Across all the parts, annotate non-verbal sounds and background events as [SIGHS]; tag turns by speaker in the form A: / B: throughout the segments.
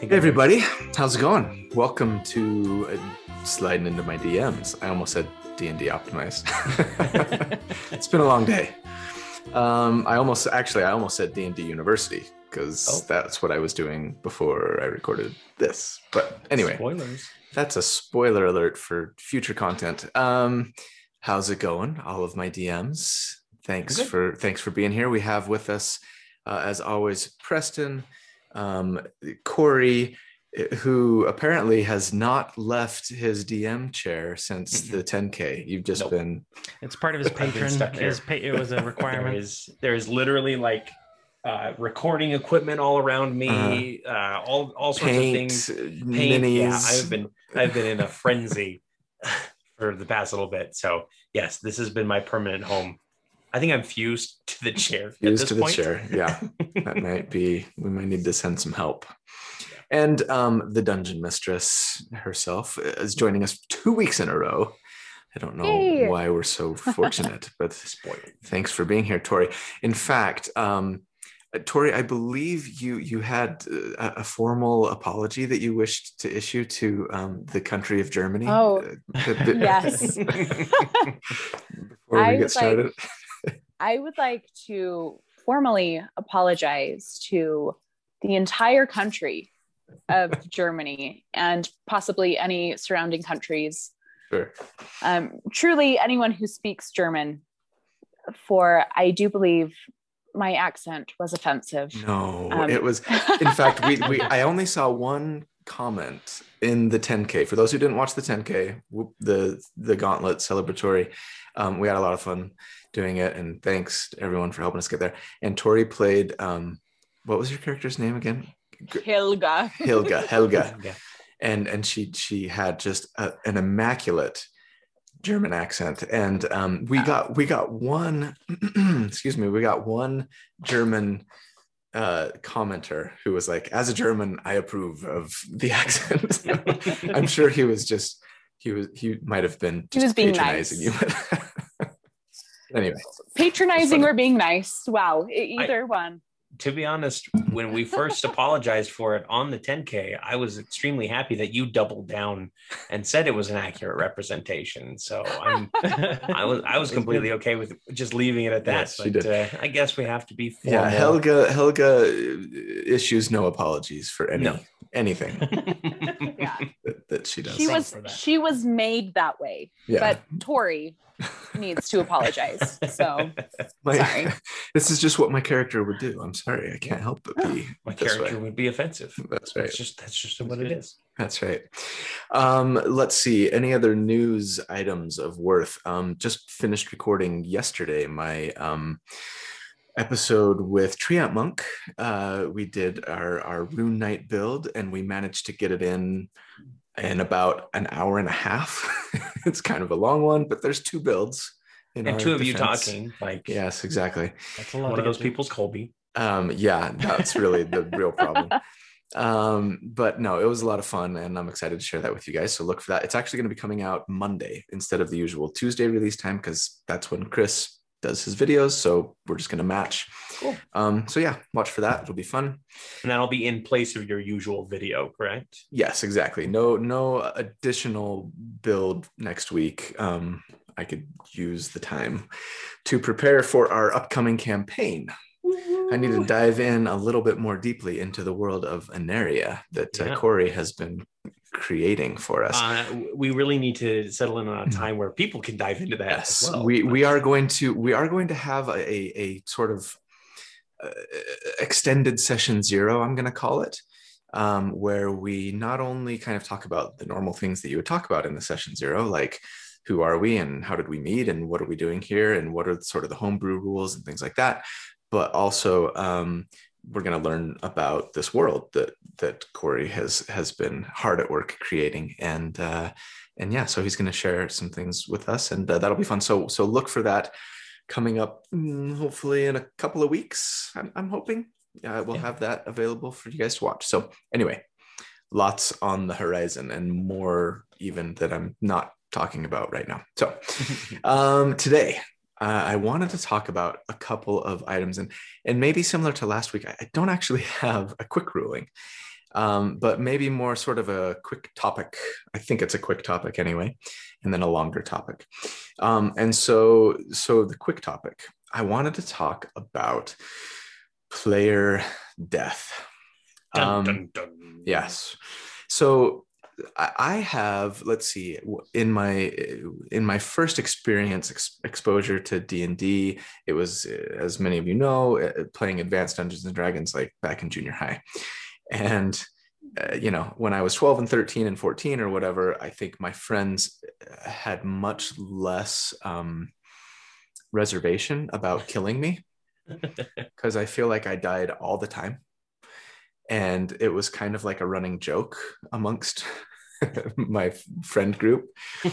A: Hey everybody, how's it going? Welcome to uh, sliding into my DMs. I almost said D and D optimized. [LAUGHS] it's been a long day. Um, I almost actually I almost said D and D University because
B: Oh.
A: that's what I was doing before I recorded this. But anyway,
B: spoilers.
A: that's a spoiler alert for future content. Um, how's it going, all of my DMs? Thanks for thanks for being here. We have with us, uh, as always, Preston, um, Corey, who apparently has not left his DM chair since
B: Mhm.
A: the 10K. You've just
B: Nope.
A: been
C: It's part of his patron. His pa- it was a [LAUGHS] requirement.
B: is there is literally like uh, recording equipment all around me, uh, all all sorts
A: paint,
B: of things.
A: uh,
B: Paint.
A: minis.
B: Yeah, I've been I've been in a frenzy [LAUGHS] for the past little bit. So yes, this has been my permanent home. I think I'm fused to the chair. at
A: Fused
B: this
A: to the
B: point.
A: chair. Yeah. [LAUGHS] that might be we might need to send some help and um the dungeon mistress herself is joining us two weeks in a row i don't know
D: Yay.
A: why we're so fortunate [LAUGHS] but
B: Spoiled.
A: thanks for being here tori in fact um uh, Tori, I believe you you had uh, a, a formal apology that you wished to issue to um, the country of Germany.
D: Oh,
A: uh, th- th- [LAUGHS]
D: yes.
A: Before we
D: I
A: get
D: was like-
A: started,
D: I would like to formally apologize to the entire country of [LAUGHS] Germany and possibly any surrounding countries.
A: sure.
D: Um, truly, anyone who speaks German, for I do believe my accent was offensive.
A: No,
D: Um,
A: it was in fact we, we i only saw one comment in the 10k for those who didn't watch the 10k the the gauntlet celebratory um, we had a lot of fun doing it and thanks to everyone for helping us get there and tori played um what was your character's name again
D: Helga.
A: Helga. [LAUGHS] helga [LAUGHS]
B: Yeah.
A: and and she she had just a, an immaculate German accent, and um, we got we got one [CLEARS THROAT] excuse me we got one German uh, commenter who was like, as a German, I approve of the [LAUGHS] accent. [LAUGHS] I'm sure he was just he was he might have been
D: He was being
A: patronizing
D: nice.
A: you. [LAUGHS] anyway,
D: Patronizing or being nice. Wow. Either one.
B: To be honest, when we first apologized for it on the 10K, I was extremely happy that you doubled down and said it was an accurate representation. So I'm [LAUGHS] I was I was completely okay with just leaving it at that.
A: Yes,
B: but uh, I guess we have to be formal.
A: yeah, Helga Helga uh, issues no apologies for any
B: No.
A: anything [LAUGHS]
D: Yeah.
A: that, that she does.
D: She was she was made that way.
A: yeah.
D: But Tori needs to apologize. So [LAUGHS]
A: My-
D: Sorry. [LAUGHS]
A: this is just what my character would do. I'm sorry, I can't help but be [GASPS]
B: My character
A: way.
B: would be offensive.
A: That's right.
B: That's just that's just what it
C: good.
A: That's right. Um, let's see. Any other news items of worth? Um, just finished recording yesterday my um, episode with Treantmonk. Uh, we did our our Rune Knight build, and we managed to get it in in about an hour and a half. [LAUGHS] it's kind of a long one, but there's two builds. In
B: And two of you talking, like
A: Yes, exactly.
C: That's a lot
B: one of those
C: get through.
B: people's Colby.
A: Um, yeah, that's really the [LAUGHS] real problem. Um, but no, it was a lot of fun, and I'm excited to share that with you guys. So look for that. It's actually going to be coming out Monday instead of the usual Tuesday release time because that's when Chris does his videos. So we're just going to match.
B: Cool.
A: Um, so yeah, watch for that. It'll be fun.
B: And that'll be in place of your usual video, correct?
A: Yes, exactly. No, no additional build next week. Um, I could use the time to prepare for our upcoming campaign. I need to dive in a little bit more deeply into the world of Anaria that uh, Corey has been creating for us.
B: Uh, we really need to settle in on a time where people can dive into that.
A: Yes,
B: well.
A: we we are going to we are going to have a a, a sort of uh, extended session zero. I'm going to call it. Um, where we not only kind of talk about the normal things that you would talk about in the session zero, like who are we and how did we meet and what are we doing here and what are sort of the homebrew rules and things like that, but also um, we're going to learn about this world that that Corey has has been hard at work creating and uh, and yeah, so he's going to share some things with us and uh, that'll be fun. So so look for that coming up mm, hopefully in a couple of weeks. I'm, I'm hoping uh, we'll
B: Yeah.
A: have that available for you guys to watch. So anyway, lots on the horizon and more even that I'm not talking about right now. So [LAUGHS] um, today uh, I wanted to talk about a couple of items and and maybe similar to last week, I, I don't actually [LAUGHS] have a quick ruling. um, but maybe more sort of a quick topic. I think it's a quick topic anyway, and then a longer topic. Um, and so, so the quick topic, I wanted to talk about player death.
B: Dun,
A: Um,
B: dun, dun.
A: Yes. So I have, let's see, in my in my first experience ex- exposure to D and D, it was, uh, as many of you know, uh, playing Advanced Dungeons and Dragons like back in junior high, and uh, you know when I was twelve and thirteen and fourteen or whatever, I think my friends had much less um, reservation about killing me [LAUGHS] because I feel like I died all the time. And it was kind of like a running joke amongst [LAUGHS] my friend group.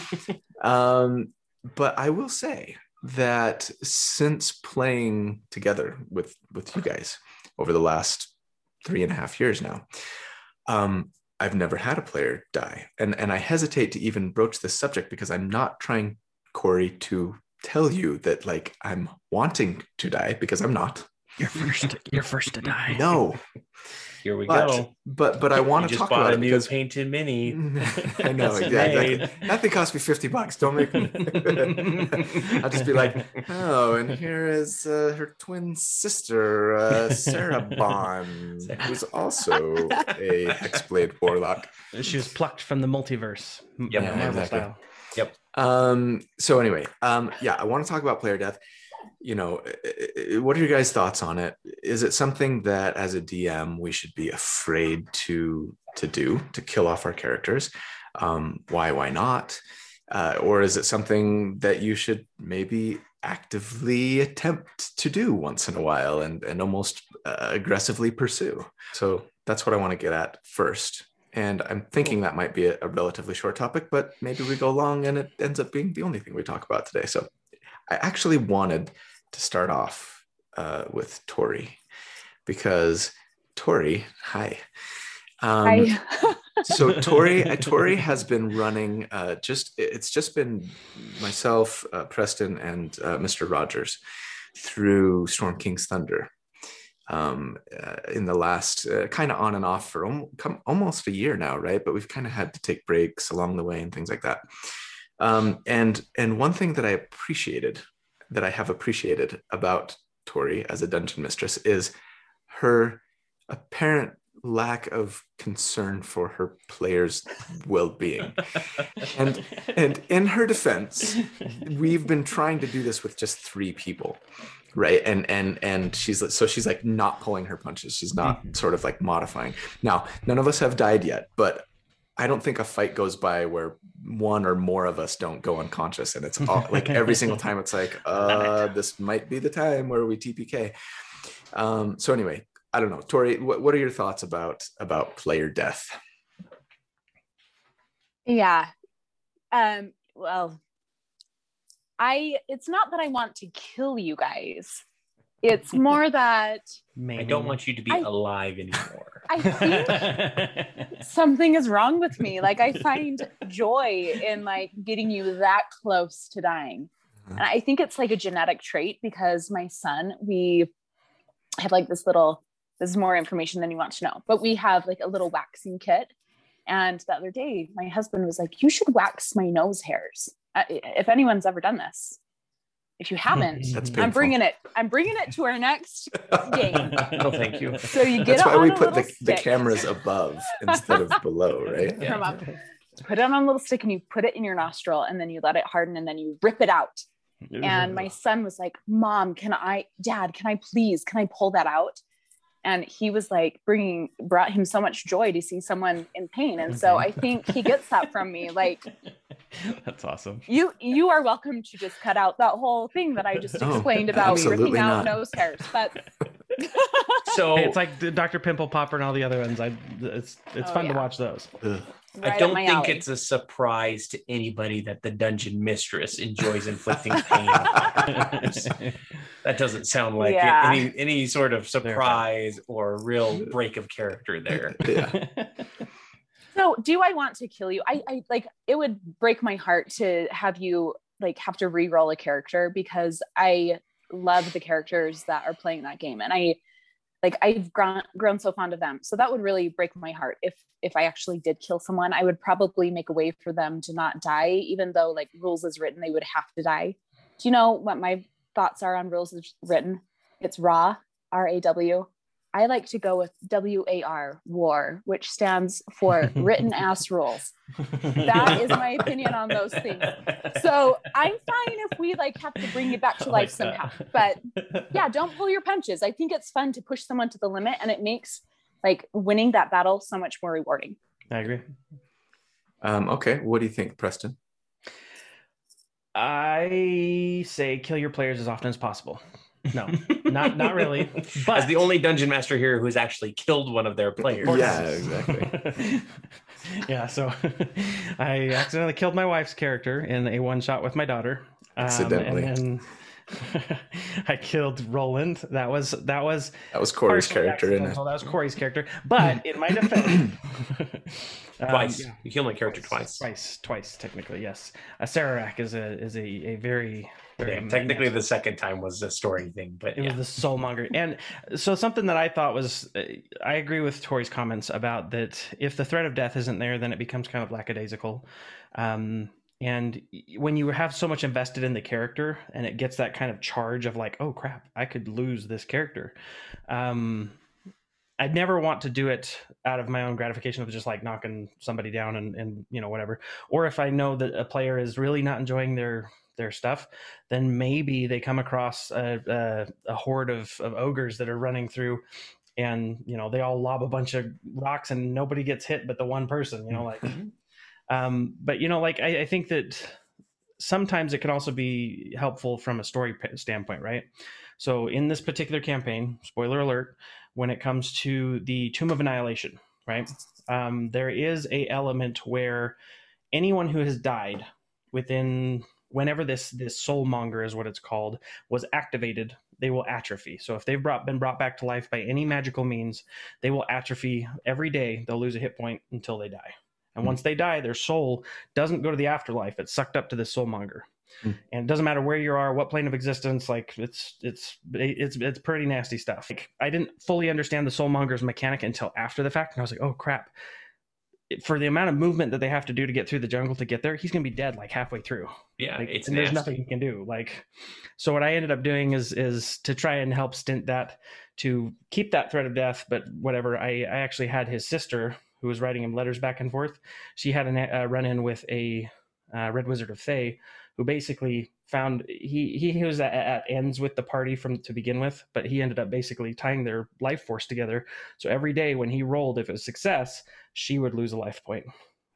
A: [LAUGHS] um, but I will say that since playing together with, with you guys over the last three and a half years now, um, I've never had a player die. And, and I hesitate to even broach this subject because I'm not trying, Corey, to tell you that like I'm wanting to die because I'm not.
C: You're first. You're first to die.
A: No, [LAUGHS]
B: Here we
A: but
B: go.
A: but but I want to talk about
B: a
A: it
B: new
A: because
B: painted mini. [LAUGHS] [LAUGHS]
A: I know
B: That's
A: exactly.
B: made.
A: That thing cost me fifty bucks. Don't make me. [LAUGHS] I'll just be like, oh, and here is uh, her twin sister, uh, Sarah Bond, who's also a hexblade warlock.
C: She was plucked from the multiverse.
B: Yep.
A: Yeah,
C: Marvel
A: exactly.
C: style.
A: Um, so anyway, um, yeah, I want to talk about player death. You know, i- i- what are your guys' thoughts on it? Is it something that, as a DM, we should be afraid to to do to kill off our characters? Um, why? Why not? Uh, or is it something that you should maybe actively attempt to do once in a while and and almost uh, aggressively pursue? So that's what I want to get at first. And I'm thinking that might be a, a relatively short topic, but maybe we go long and it ends up being the only thing we talk about today. So I actually wanted to start off uh, with Tori because Tori, hi. Um,
D: I, [LAUGHS]
A: so Tori, Tori has been running. Uh, just it's just been myself, uh, Preston, and uh, Mr. Rogers through Storm King's Thunder um, uh, in the last uh, kind of on and off for om- almost a year now, right? But we've kind of had to take breaks along the way and things like that. Um, and and one thing that I appreciated, that I have appreciated about Tori as a dungeon mistress is her apparent lack of concern for her players' well-being. And and in her defense, we've been trying to do this with just three people right? And and and she's so she's like not pulling her punches. She's not sort of like modifying. Now none of us have died yet but i don't think a fight goes by where one or more of us don't go unconscious and it's all, like every single [LAUGHS] time it's like uh this might be the time where we tpk um so anyway i don't know tori what, what are your thoughts about about player death
D: yeah. Um, well, I it's not that I want to kill you guys. It's more [LAUGHS] that
C: Maybe.
B: I don't want you to be
D: I-
B: alive anymore.
D: I think [LAUGHS] something is wrong with me. Like I find joy in like getting you that close to dying. And I think it's like a genetic trait because my son, we have like this little, this is more information than you want to know, but we have like a little waxing kit. And the other day, my husband was like, You should wax my nose hairs. Uh, If anyone's ever done this, if you haven't, mm-hmm.
A: That's
D: I'm bringing it. I'm bringing it to our next game. [LAUGHS]
B: no, thank you.
D: So you get
A: that's why we put the,
D: little
A: the cameras above instead of below [LAUGHS] right
B: Yeah.
D: from up. Put it on a little stick and you put it in your nostril and then you let it harden and then you rip it out. And my son was like, Mom, can I, Dad, can I please, can I pull that out? And he was like, bringing, brought him so much joy to see someone in pain. And so I [LAUGHS] think he gets that from me. Like,
C: That's awesome.
D: you, you are welcome to just cut out that whole thing that I just
A: No,
D: explained about
A: absolutely
D: ripping out
A: not.
D: nose hairs. But
B: So
C: Hey, it's like Dr. Pimple Popper and all the other ones. I it's it's
D: Oh,
C: fun to watch those.
A: Ugh.
D: Right
B: I don't think
D: alley.
B: it's a surprise to anybody that the dungeon mistress enjoys inflicting [LAUGHS] pain. on that doesn't sound like
D: Yeah.
B: any any sort of surprise or real [LAUGHS] break of character there. [LAUGHS]
A: yeah
D: So, do I want to kill you? I, I like it would break my heart to have you like have to re-roll a character because I love the characters that are playing that game, and I like I've grown grown so fond of them. So that would really break my heart if if I actually did kill someone. I would probably make a way for them to not die, even though like rules is written, they would have to die. Do you know what my thoughts are on rules is written? It's raw, R A W. I like to go with W A R, war, which stands for [LAUGHS] written ass rules. That is my opinion on those things. [LAUGHS] So I'm fine if we like have to bring it back to life like somehow. But yeah, don't pull your punches. I think it's fun to push someone to the limit and it makes like winning that battle so much more rewarding.
C: I agree.
A: Um, okay. What do you think, Preston?
C: I say kill your players as often as possible. No, not not really. [LAUGHS] But
B: as the only dungeon master here who's actually killed one of their players.
A: Yeah, exactly. [LAUGHS]
C: yeah, so [LAUGHS] I accidentally killed my wife's character in a one shot with my daughter.
A: Accidentally.
C: Um, and then I killed Roland. That was that was
A: that was Corey's character in it.
C: That was Corey's character. But in my defense,
B: um, twice yeah. you killed my character twice.
C: Twice, twice technically. Yes, a Sararak is a is a, a very
B: yeah, technically the second time was a story thing, but
C: it yeah. was the soulmonger. [LAUGHS] And so something that I thought was, uh, I agree with Tori's comments about that. If the threat of death isn't there, then it becomes kind of lackadaisical. Um, and when you have so much invested in the character, and it gets that kind of charge of like, oh crap, I could lose this character. Um, I'd never want to do it out of my own gratification of just like knocking somebody down and, and you know whatever. Or if I know that a player is really not enjoying their their stuff, then maybe they come across a, a, a horde of, of ogres that are running through and you know they all lob a bunch of rocks and nobody gets hit but the one person you know like mm-hmm. um but you know like I, I think that sometimes it can also be helpful from a story standpoint right so in this particular campaign spoiler alert when it comes to the tomb of annihilation right? Um, there is a element where anyone who has died within whenever this this soulmonger is what it's called was activated they will atrophy. So if they've brought, been brought back to life by any magical means they will atrophy every day. They'll lose a hit point until they die. And mm. once they die their soul doesn't go to the afterlife. It's sucked up to the soulmonger mm. and it doesn't matter where you are what plane of existence like it's it's it's it's pretty nasty stuff like i didn't fully understand the soulmonger's mechanic until after the fact and i was like oh crap for the amount of movement that they have to do to get through the jungle to get there, he's gonna be dead like halfway through.
B: Yeah,
C: like, and there's nothing he can do. Like, so what I ended up doing is is to try and help stint that to keep that threat of death. But whatever, I I actually had his sister who was writing him letters back and forth. She had a uh, run in with a uh, Red Wizard of Thay, who basically found he he was at, at, ends with the party from to begin with, but he ended up basically tying their life force together. So every day when he rolled, if it was success, she would lose a life point.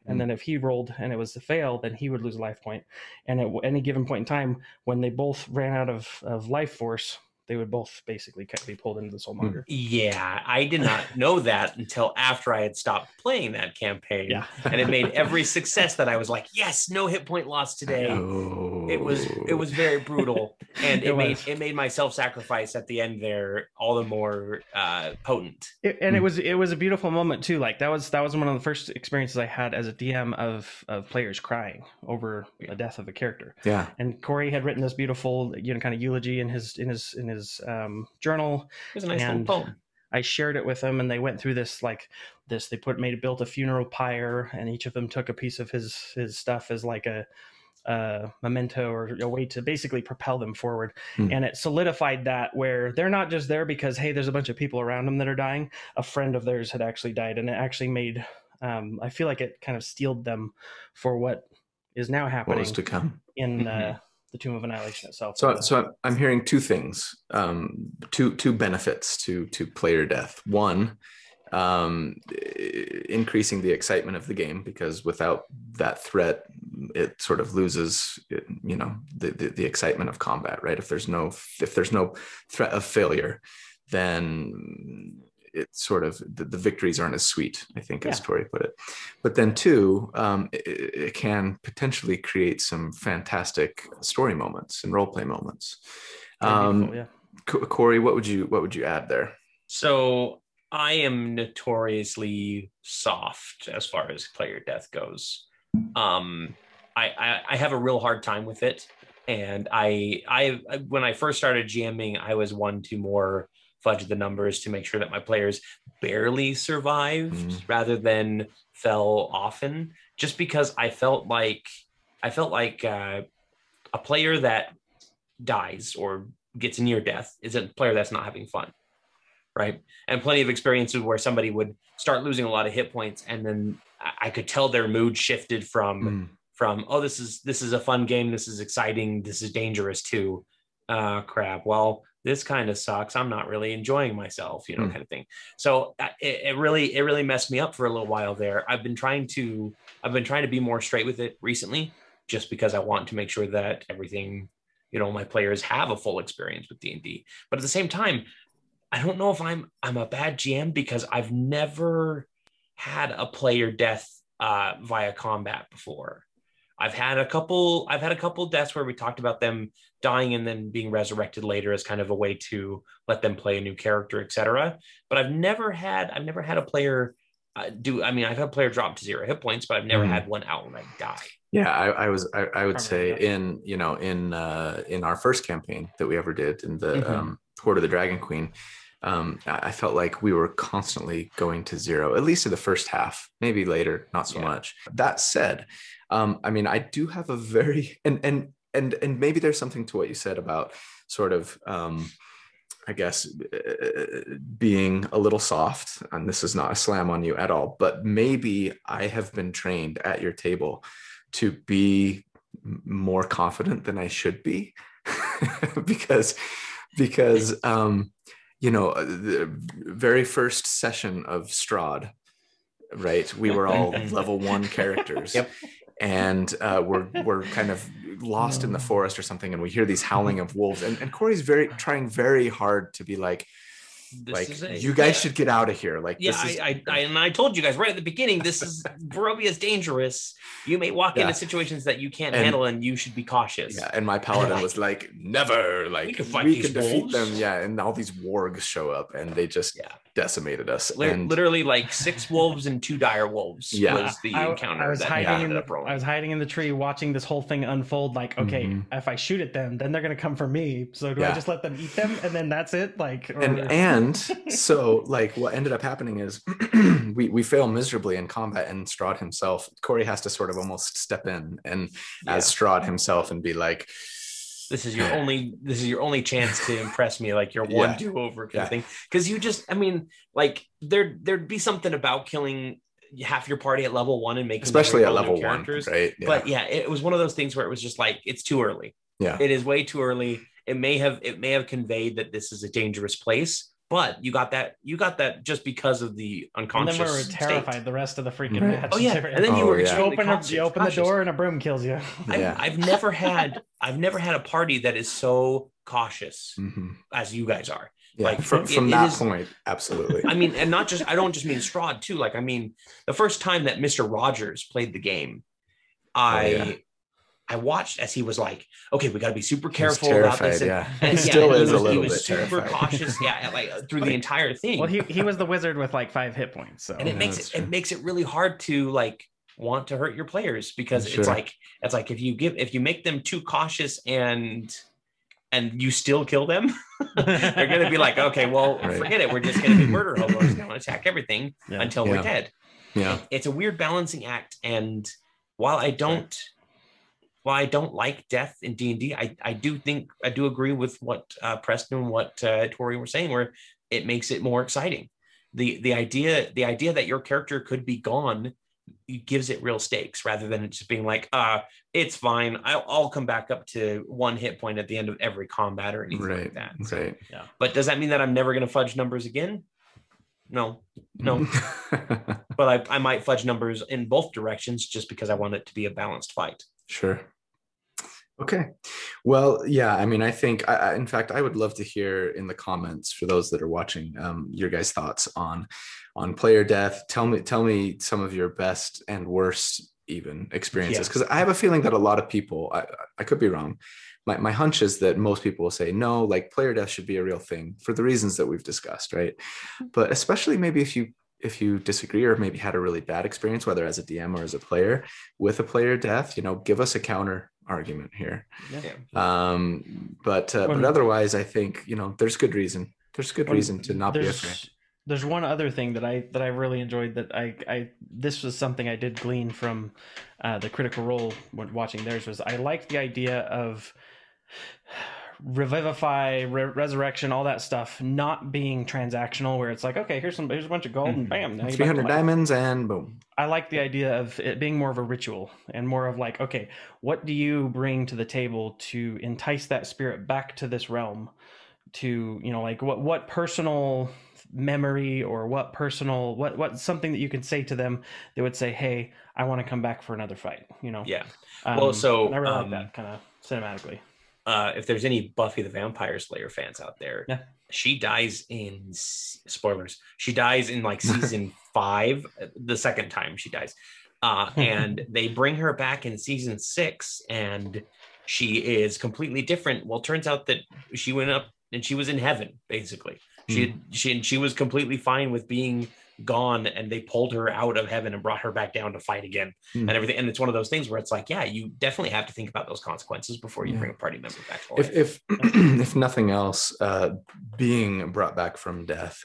C: And then hmm. if he rolled and it was a fail, then he would lose a life point. And at any given point in time, when they both ran out of, of life force, they would both basically be pulled into the soulmonger.
B: Yeah, I did not [LAUGHS] know that until after I had stopped playing that campaign.
C: Yeah.
B: and it made [LAUGHS] every success that I was like, yes, no hit point loss today.
A: Oh.
B: It was it was very brutal. And [LAUGHS] it, it made it made my self-sacrifice at the end there all the more uh, potent.
C: It, and it was it was a beautiful moment too. Like that was that was one of the first experiences I had as a DM of of players crying over the death of a character.
A: Yeah.
C: And Corey had written this beautiful, you know, kind of eulogy in his in his in his his um, journal.
B: It was a nice little poem.
C: I shared it with them, and they went through this like this. They put made built a funeral pyre, and each of them took a piece of his his stuff as like a, a memento or a way to basically propel them forward. Hmm. And it solidified that where they're not just there because hey, there's a bunch of people around them that are dying. A friend of theirs had actually died, and it actually made. Um, I feel like it kind of steeled them for what is now happening. What
A: is to come
C: in. Uh, the Tomb of Annihilation itself.
A: So, so I'm hearing two things, um, two two benefits to to player death. One, um, increasing the excitement of the game because without that threat, it sort of loses, you know, the, the the excitement of combat. Right? If there's no if there's no threat of failure, then it's sort of the, the, victories aren't as sweet, I think, as yeah. Tori put it. But then, two, um, it, it, can potentially create some fantastic story moments and role play moments. Um, yeah. Corey, what would you what would you add there?
B: So I am notoriously soft as far as player death goes. Um, I, I, I have a real hard time with it, and I I when I first started jamming, I was one to more fudge the numbers to make sure that my players barely survived
A: Mm.
B: rather than fell often. Just because i felt like i felt like uh, a player that dies or gets near death is a player that's not having fun right? And plenty of experiences where somebody would start losing a lot of hit points and then i, could tell their mood shifted from
A: Mm.
B: from oh this is this is a fun game. This is exciting. This is dangerous too. Uh crap. Well this kind of sucks i'm not really enjoying myself you know
A: Hmm.
B: kind of thing. So uh, it, it really it really messed me up for a little while there. I've been trying to i've been trying to be more straight with it recently just because i want to make sure that everything you know my players have a full experience with d&d but at the same time i don't know if i'm i'm a bad gm because i've never had a player death uh, via combat before I've had a couple. I've had a couple deaths where we talked about them dying and then being resurrected later as kind of a way to let them play a new character, etc. But I've never had. I've never had a player uh, do. I mean, I've had a player drop to zero hit points, but I've never
A: Mhm.
B: had one outright die.
A: Yeah, I, I was I, I would
C: Probably,
A: say
C: yeah.
A: in you know in uh in our first campaign that we ever did in the
B: Mhm.
A: um Hoard of the Dragon Queen, um I I felt like we were constantly going to zero, at least in the first half, maybe later, not so
B: Yeah.
A: much. That said, um I mean I do have a very [LAUGHS] and and and and maybe there's something to what you said about sort of um I guess uh, being a little soft, and this is not a slam on you at all, but maybe I have been trained at your table to be more confident than I should be, [LAUGHS] because because um, you know the very first session of Strahd, right? We were all [LAUGHS] level one characters.
B: Yep.
A: And uh, we're we're kind of lost in the forest or something, and we hear these howling of wolves. And, and Corey's very trying very hard to be like,
B: This
A: like
B: is it.
A: you guys
B: Yeah.
A: should get out of here. Like
B: Yeah,
A: this is,
B: I, I, I, and I told you guys right at the beginning, this is [LAUGHS] Barovia is dangerous. You may walk
A: Yeah.
B: into situations that you can't
A: And-
B: handle, and you should be cautious.
A: yeah. And my paladin
B: like,
A: was like, never, like we
B: can
A: can,
B: fight these
A: defeat them. Yeah, and all these wargs show up, and they just
B: Yeah.
A: decimated us.
B: Li-
A: and
B: literally like six [LAUGHS] wolves and two dire wolves
A: Yeah.
B: was the
C: I,
B: encounter
C: I was
B: that
C: hiding
B: we
C: in the,
B: up.
C: I was hiding in the tree watching this whole thing unfold like okay
A: Mhm.
C: if I shoot at them then they're gonna come for me so do I just let them eat them and then that's it like or-
A: and and so like what ended up happening is [CLEARS THROAT] we we fail miserably in combat and Strahd himself Corey has to sort of almost step in and as Strahd himself and be like
B: this is your [SIGHS] only this is your only chance to impress me like your one
A: Yeah.
B: do-over kind
A: Yeah.
B: of thing. Because you just i mean like there there'd be something about killing half your party at level one and making
A: especially at level one
B: characters.
A: right? Yeah.
B: but yeah it was one of those things where it was just like it's too early.
A: Yeah.
B: It is way too early. It may have it may have conveyed that this is a dangerous place but you got that you got that just because of the
C: and
B: unconscious
C: then we were
B: state.
C: terrified the rest of the freaking
A: Right.
C: match
B: oh yeah and then you
A: Oh,
B: were
A: yeah.
C: you open, a, you open the door and a broom kills you
A: Yeah.
B: I've, I've never had I've never had a party that is so cautious
A: Mhm.
B: as you guys are.
A: yeah
B: Like,
A: from,
B: it-
A: from
B: it
A: that
B: is-
A: point absolutely
B: I mean, and not just I don't just mean Strahd too. Like I mean, the first time that Mister Rogers played the game, I
A: Oh, yeah.
B: I watched as he was like, okay, we got to be super careful about this. And,
A: yeah
B: and [LAUGHS]
A: he
B: yeah,
A: still
B: he
A: is
B: was,
A: a little
B: he was
A: bit
B: super
A: terrified.
B: cautious. Yeah, like through the entire thing.
C: well he, he was the wizard with like five hit points so
B: and it
A: Yeah,
B: makes it,
A: true.
B: it makes it really hard to like want to hurt your players because
A: Sure.
B: it's like it's like if you give if you make them too cautious and and you still kill them [LAUGHS] they're gonna be like okay well [LAUGHS]
A: Right.
B: forget it we're just gonna be murder hobos gonna attack everything
C: Yeah.
B: until
A: Yeah.
B: we're dead
A: yeah
B: it's a weird balancing act and while i don't while i don't like death in d&d i, I do think i do agree with what uh, preston and what uh, tori were saying where it makes it more exciting. The the idea the idea that your character could be gone gives it real stakes rather than it just being like uh it's fine. I'll, I'll come back up to one hit point at the end of every combat or anything like that. So-
A: right.
B: but does that mean that i'm never going to fudge numbers again? No. No. [LAUGHS] But I, I might fudge numbers in both directions just because I want it to be a balanced fight.
A: Sure. Okay. Well, yeah. I mean, I think, I, I, in fact, I would love to hear in the comments for those that are watching, um, your guys' thoughts on on player death. Tell me, tell me some of your best and worst even experiences,
B: Yeah.
A: because I have a feeling that a lot of people, I, I could be wrong. My, my hunch is that most people will say no, like player death should be a real thing for the reasons that we've discussed, right? But especially maybe if you if you disagree or maybe had a really bad experience, whether as a DM or as a player, with a player death, you know, give us a counter argument here.
C: Yeah.
A: Um, but uh,
C: When-
A: but otherwise, I think you know there's good reason there's good reason to not be
C: there's,
A: afraid.
C: There's one other thing that I that I really enjoyed that I I this was something I did glean from uh, the Critical Role when watching theirs was I liked the idea of revivify re- resurrection all that stuff not being transactional where it's like okay here's some here's a bunch of gold and bam back to
A: 300 diamonds and boom.
C: I like the idea of it being more of a ritual and more of like, okay, what do you bring to the table to entice that spirit back to this realm? To you know, like what what personal memory or what personal what what something that you could say to them they would say, hey, I want to come back for another fight. You know,
B: Yeah.
C: Um,
B: Well, so,
C: I really
B: um,
C: like that kind of cinematically.
B: Uh, if there's any Buffy the Vampire Slayer fans out there,
C: Yeah.
B: she dies in spoilers. She dies in like season [LAUGHS] five, the second time she dies. Uh, and they bring her back in season six, and she is completely different. Well, turns out that she went up and she was in heaven, basically. She she and she was completely fine with being gone, and they pulled her out of heaven and brought her back down to fight again
A: Hmm.
B: and everything. And it's one of those things where it's like, yeah, you definitely have to think about those consequences before you
A: Yeah.
B: bring a party member back to life.
A: if if [CLEARS THROAT] if nothing else uh being brought back from death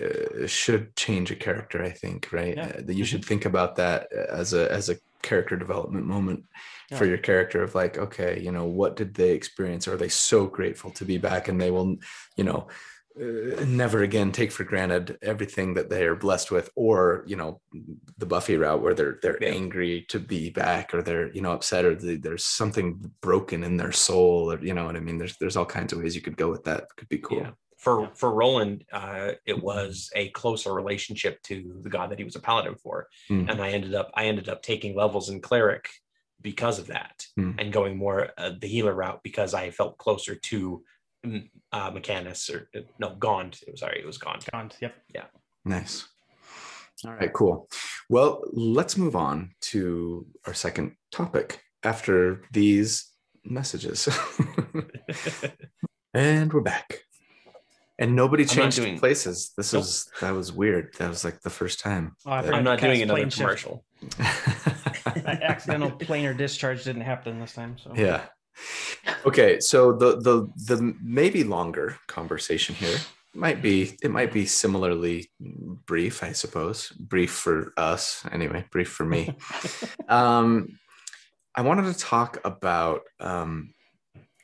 A: uh, should change a character i think right
C: Yeah.
A: Uh, that you should think about that as a as a character development moment for your character of like okay you know what did they experience are they so grateful to be back and they will you know uh, never again take for granted everything that they are blessed with or you know the buffy route where they're they're
B: Yeah.
A: angry to be back or they're you know upset or they, there's something broken in their soul or you know what i mean there's there's all kinds of ways you could go with that could be cool
B: Yeah. For
C: Yeah.
B: for Roland, uh, it was a closer relationship to the god that he was a paladin for,
A: Mm.
B: and I ended up I ended up taking levels in cleric because of that,
A: Mm.
B: and going more uh, the healer route because I felt closer to uh, Mechanus or uh, no Gond. It was sorry, it was Gond.
C: Gone. Yep. Yeah.
A: Nice. All right, cool. Well, let's move on to our second topic after these messages. [LAUGHS] and we're back. And nobody changed
B: doing-
A: places. This
B: Nope.
A: was that was weird. That was like the first time.
C: Oh, I
A: that-
C: forgot
B: I'm not doing
C: cast
B: another commercial. [LAUGHS]
C: That accidental planar discharge didn't happen this time. So
A: yeah. Okay, so the the the maybe longer conversation here might be it might be similarly brief, I suppose. Brief for us, anyway. Brief for me. [LAUGHS] um, I wanted to talk about um,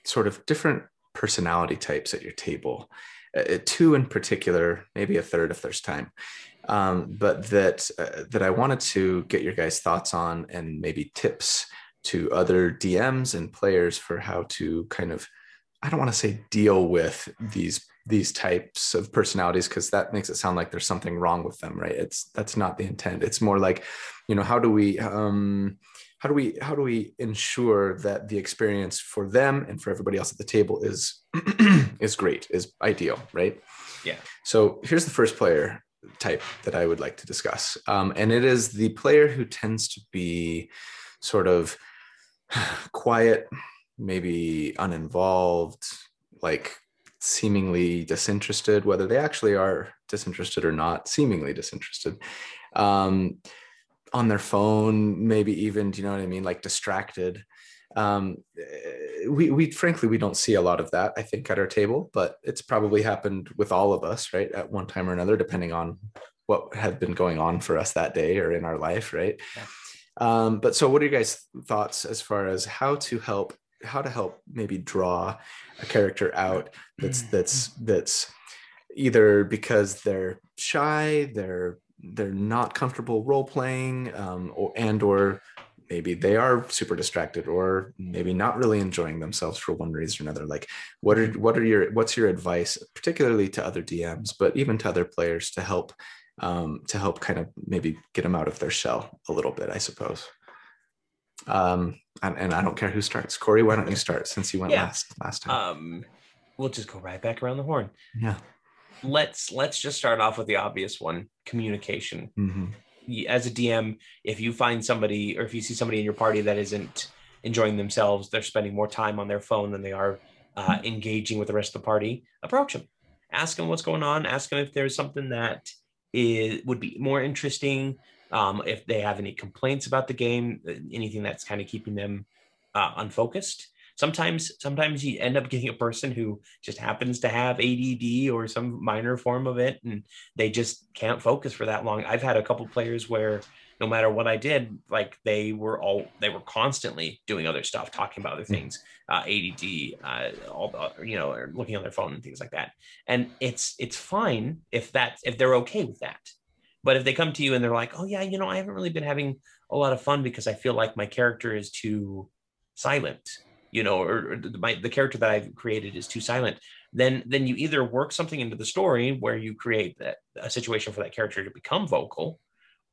A: sort of different personality types at your table. Uh, two in particular, maybe a third if there's time, um, but that uh, that I wanted to get your guys' thoughts on and maybe tips to other DMs and players for how to kind of I don't want to say deal with these these types of personalities because that makes it sound like there's something wrong with them, right? It's that's not the intent. It's more like, you know, how do we um how do we how do we ensure that the experience for them and for everybody else at the table is [CLEARS THROAT] is great, is ideal, right?
B: Yeah.
A: So here's the first player type that I would like to discuss. Um, and it is the player who tends to be sort of quiet, maybe uninvolved, like seemingly disinterested, whether they actually are disinterested or not, seemingly disinterested. Um, on their phone, maybe even, do you know what I mean? Like distracted. Um, we, we frankly, we don't see a lot of that, I think, at our table, but it's probably happened with all of us, right? At one time or another, depending on what had been going on for us that day or in our life, right?
B: Yeah.
A: Um, but so what are your guys' thoughts as far as how to help, how to help maybe draw a character out that's that's that's either because they're shy, they're they're not comfortable role playing, um, or and or maybe they are super distracted, or maybe not really enjoying themselves for one reason or another. Like, what are what are your what's your advice, particularly to other DMs, but even to other players to help um, to help kind of maybe get them out of their shell a little bit, I suppose. Um, and, and I don't care who starts. Corey, why don't you start since you went
B: Yeah.
A: last last time?
B: Um, we'll just go right back around the horn.
A: yeah.
B: Let's let's just start off with the obvious one: communication.
A: hmm
B: as a DM, if you find somebody or if you see somebody in your party that isn't enjoying themselves, they're spending more time on their phone than they are uh, engaging with the rest of the party, approach them. Ask them what's going on. Ask them if there's something that is, would be more interesting. Um, if they have any complaints about the game, uh, anything that's kind of keeping them uh, unfocused. sometimes sometimes you end up getting a person who just happens to have ADD or some minor form of it, and they just can't focus for that long. I've had a couple players where no matter what I did, like they were all they were constantly doing other stuff, talking about other hmm. things, uh, ADD, uh, all the, you know, or looking on their phone and things like that. And it's it's fine if that if they're okay with that. But if they come to you and they're like, oh yeah, you know, I haven't really been having a lot of fun because I feel like my character is too silent, you know, or, or my the character that I've created is too silent. Then then you either work something into the story where you create that a situation for that character to become vocal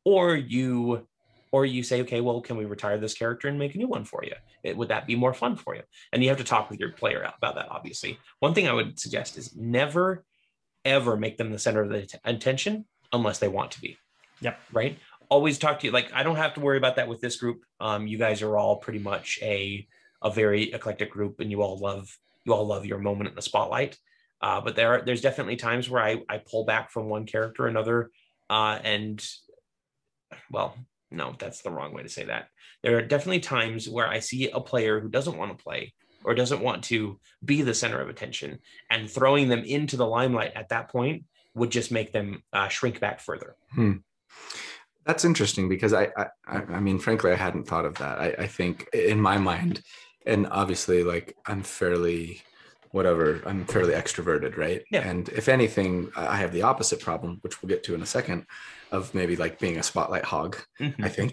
B: or you or you say okay well can we retire this character and make a new one for you? It, would that be more fun for you? And you have to talk with your player about that obviously. One thing i would suggest is never ever make them the center of the attention unless they want to be.
C: Yep.
B: Right? Always talk to you like i don't have to worry about that with this group. Um, you guys are all pretty much a a very eclectic group and you all love you all love your moment in the spotlight. Uh, but there are there's definitely times where i i pull back from one character another uh, and well, no, that's the wrong way to say that. There are definitely times where I see a player who doesn't want to play or doesn't want to be the center of attention, and throwing them into the limelight at that point would just make them uh, shrink back further.
A: Hmm. That's interesting because I, I, I mean, frankly, I hadn't thought of that. I, I think in my mind, and obviously, like I'm fairly whatever i'm fairly extroverted right
B: yeah.
A: and if anything i have the opposite problem which we'll get to in a second of maybe like being a spotlight hog mm-hmm. i think.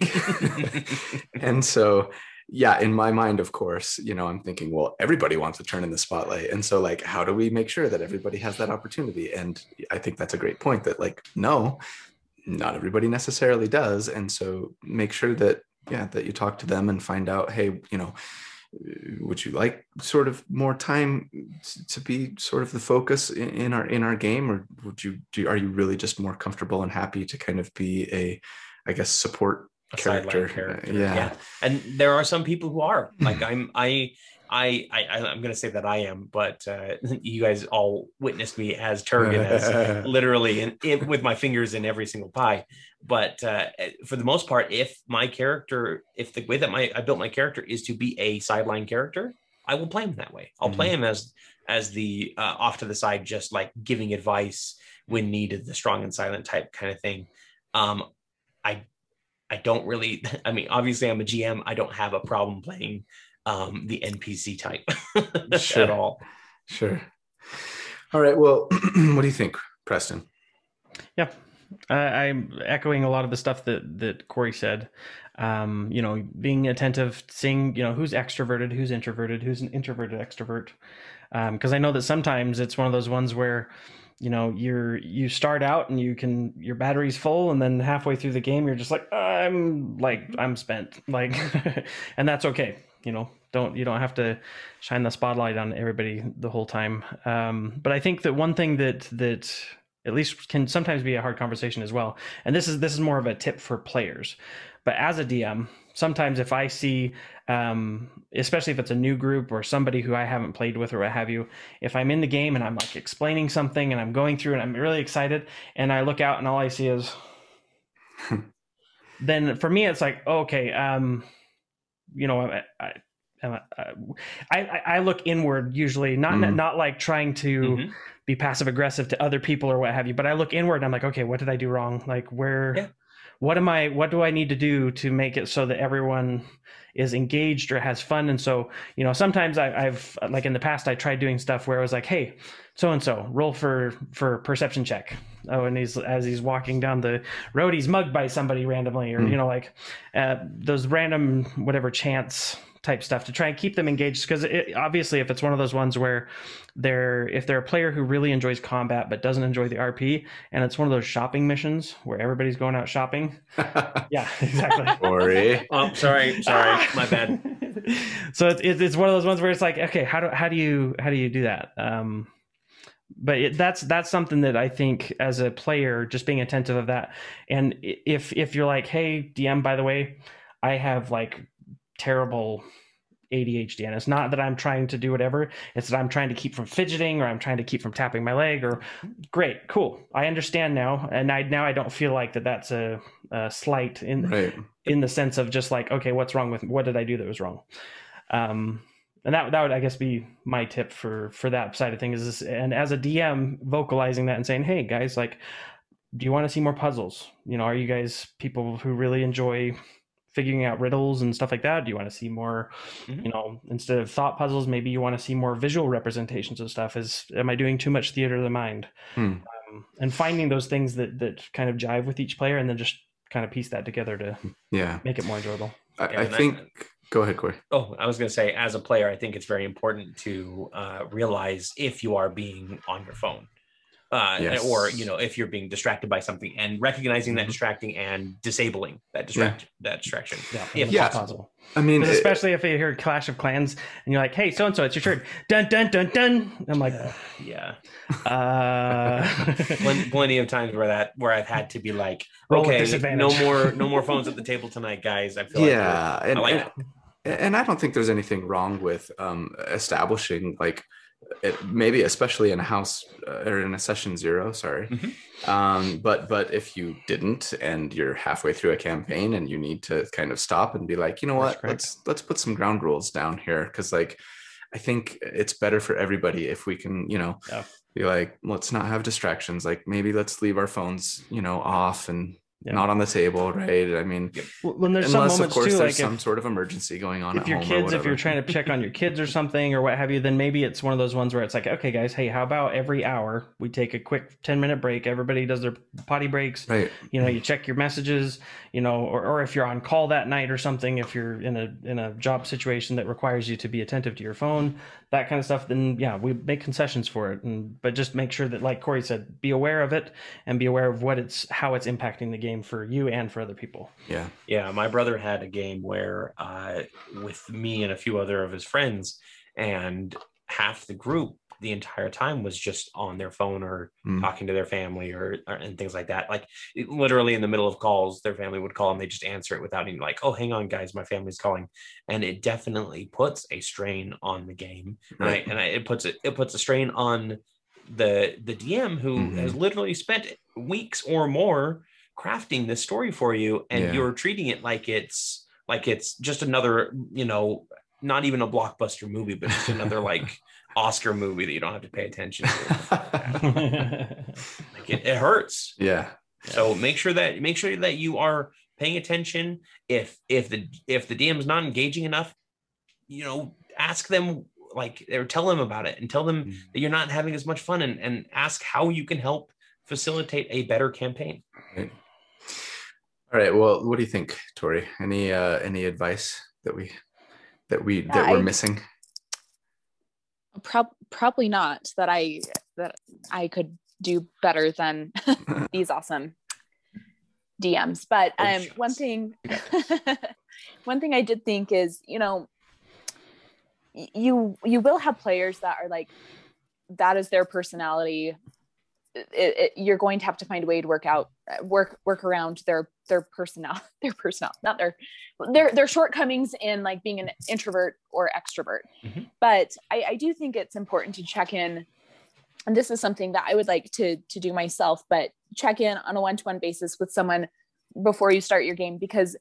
A: [LAUGHS] [LAUGHS] And so yeah in my mind of course you know i'm thinking well everybody wants to turn in the spotlight. And so like how do we make sure that everybody has that opportunity? And i think that's a great point that like no not everybody necessarily does. And so make sure that yeah that you talk to them and find out hey you know would you like sort of more time to be sort of the focus in, our in our game or would you do are you really just more comfortable and happy to kind of be a i guess support character. character. Yeah. yeah.
B: And there are some people who are like hmm. I'm I I, I I'm going to say that I am, but uh, [LAUGHS] you guys all witnessed me as Turgan, as [LAUGHS] literally in, in, with my fingers in every single pie. But uh, for the most part, if my character, if the way that my I built my character is to be a sideline character, I will play him that way. I'll mm-hmm. play him as as the uh, off to the side, just like giving advice when needed, the strong and silent type kind of thing. Um, I I don't really. [LAUGHS] I mean, obviously, I'm a GM. I don't have a problem playing um, the NPC type [LAUGHS] sure. at all.
A: Sure. All right. Well, [CLEARS THROAT] what do you think, Preston?
C: Yeah, I'm echoing a lot of the stuff that that Corey said. Um, you know, being attentive, seeing you know who's extroverted, who's introverted, who's an introverted extrovert. Because um, I know that sometimes it's one of those ones where you know you're you start out and you can your battery's full and then halfway through the game you're just like i'm like i'm spent [LAUGHS] like [LAUGHS] and that's okay you know don't you don't have to shine the spotlight on everybody the whole time. Um, but i think that one thing that that at least can sometimes be a hard conversation as well and this is this is more of a tip for players but as a dm sometimes if i see um, especially if it's a new group or somebody who i haven't played with or what have you if i'm in the game and i'm like explaining something and i'm going through and i'm really excited and i look out and all i see is [LAUGHS] then for me it's like okay um, you know, I, I, I, I look inward usually, not mm. not like trying to mm-hmm. be passive aggressive to other people or what have you, but I look inward and I'm like, okay, what did I do wrong? Like where, yeah. what am I? What do I need to do to make it so that everyone is engaged or has fun? And so, you know, sometimes I, I've like in the past I tried doing stuff where I was like, hey, so and so roll for for perception check oh and he's as he's walking down the road he's mugged by somebody randomly or mm. you know like uh, those random whatever chance type stuff to try and keep them engaged because obviously if it's one of those ones where they're if they're a player who really enjoys combat but doesn't enjoy the rp and it's one of those shopping missions where everybody's going out shopping [LAUGHS] yeah [LAUGHS] exactly.
A: Sorry.
B: Oh sorry sorry my bad. [LAUGHS]
C: So it's, it's one of those ones where it's like okay how do how do you how do you do that? Um but it, that's that's something that I think as a player, just being attentive of that. And if if you're like, hey, DM, by the way, I have like terrible ADHD, and it's not that I'm trying to do whatever; it's that I'm trying to keep from fidgeting, or I'm trying to keep from tapping my leg. Or great, cool, I understand now, and I now I don't feel like that. That's a, a slight in
A: right.
C: in the sense of just like, okay, what's wrong with what did I do that was wrong? Um, and that that would I guess be my tip for for that side of things. Is and as a DM, vocalizing that and saying, "Hey guys, like, do you want to see more puzzles? You know, are you guys people who really enjoy figuring out riddles and stuff like that? Do you want to see more,
B: Mhm.
C: you know, instead of thought puzzles, maybe you want to see more visual representations of stuff? Is am I doing too much theater of the mind?
A: Hmm.
C: Um, and finding those things that that kind of jive with each player, and then just kind of piece that together to
A: Yeah.
C: make it more enjoyable.
A: I,
B: Yeah,
A: I
B: and I-
A: think. Go ahead, Corey.
B: Oh, I was going to say, as a player, I think it's very important to uh, realize if you are being on your phone, uh,
A: Yes.
B: or you know, if you're being distracted by something, and recognizing that
A: Mhm.
B: distracting and disabling that distract that distraction.
C: Yeah,
B: If
A: Yeah.
C: puzzle.
A: I mean, it-
C: especially if you hear Clash of Clans and you're like, "Hey, so and so, it's your turn." Dun dun dun dun. I'm like,
B: Yeah,
C: uh, [LAUGHS]
B: plenty, plenty of times where that where I've had to be like, okay, no more no more [LAUGHS] phones at the table tonight, guys. I feel
A: yeah,
B: we're-
A: and,
B: I like
A: and, and I don't think there's anything wrong with um, establishing like it, maybe especially in a house uh, or in a session zero. Sorry,
B: Mhm.
A: um, but but if you didn't and you're halfway through a campaign and you need to kind of stop and be like, you know what, let's let's put some ground rules down here because like I think it's better for everybody if we can you know
C: Yeah.
A: be like let's not have distractions like maybe let's leave our phones you know off and
C: Yeah.
A: not on the table right I mean
C: when there's some
A: unless of course
C: too,
A: there's
C: like
A: some
C: if,
A: sort of emergency going on
C: if
A: at
C: your kids, if you're trying to check on your kids or something or what have you, then maybe it's one of those ones where it's like, okay, guys, hey, how about every hour we take a quick 10 minute break? Everybody does their potty breaks.
A: right
C: You know, you check your messages, you know, or, or if you're on call that night or something, if you're in a in a job situation that requires you to be attentive to your phone, that kind of stuff, then yeah, we make concessions for it. And but just make sure that, like Corey said, be aware of it and be aware of what it's how it's impacting the game for you and for other people.
A: yeah
B: Yeah, my brother had a game where uh, with me and a few other of his friends, and half the group the entire time was just on their phone or
A: Mm.
B: talking to their family or, or and things like that. Like it- literally in the middle of calls, their family would call and they just answer it without even like, oh, hang on, guys, my family's calling, and it definitely puts a strain on the game, and, I,
A: Right.
B: and I, it puts it it puts a strain on the the DM who
A: Mhm.
B: has literally spent weeks or more crafting this story for you and
A: Yeah.
B: you're treating it like it's like it's just another you know not even a blockbuster movie but just another like [LAUGHS] oscar movie that you don't have to pay attention to [LAUGHS] like it, it hurts
A: yeah
B: so make sure that make sure that you are paying attention if if the if the dm's not engaging enough you know ask them like or tell them about it and tell them
A: Mhm.
B: that you're not having as much fun and, and ask how you can help facilitate a better campaign
A: Right. All right. Well, what do you think, Tori? Any uh any advice that we that we that we're
D: I-
A: missing?
D: Prob- probably not that I that I could do better than [LAUGHS] these awesome DMs. But
B: Oh,
D: um, one
B: shots.
D: thing, [LAUGHS] one thing I did think is, you know, you you will have players that are like that is their personality. It, it, you're going to have to find a way to work out work work around their their personnel [LAUGHS] their personnel not their their their shortcomings in like being an introvert or extrovert
B: Mhm.
D: but I, I do think it's important to check in and this is something that I would like to to do myself, but check in on a one-to-one basis with someone before you start your game because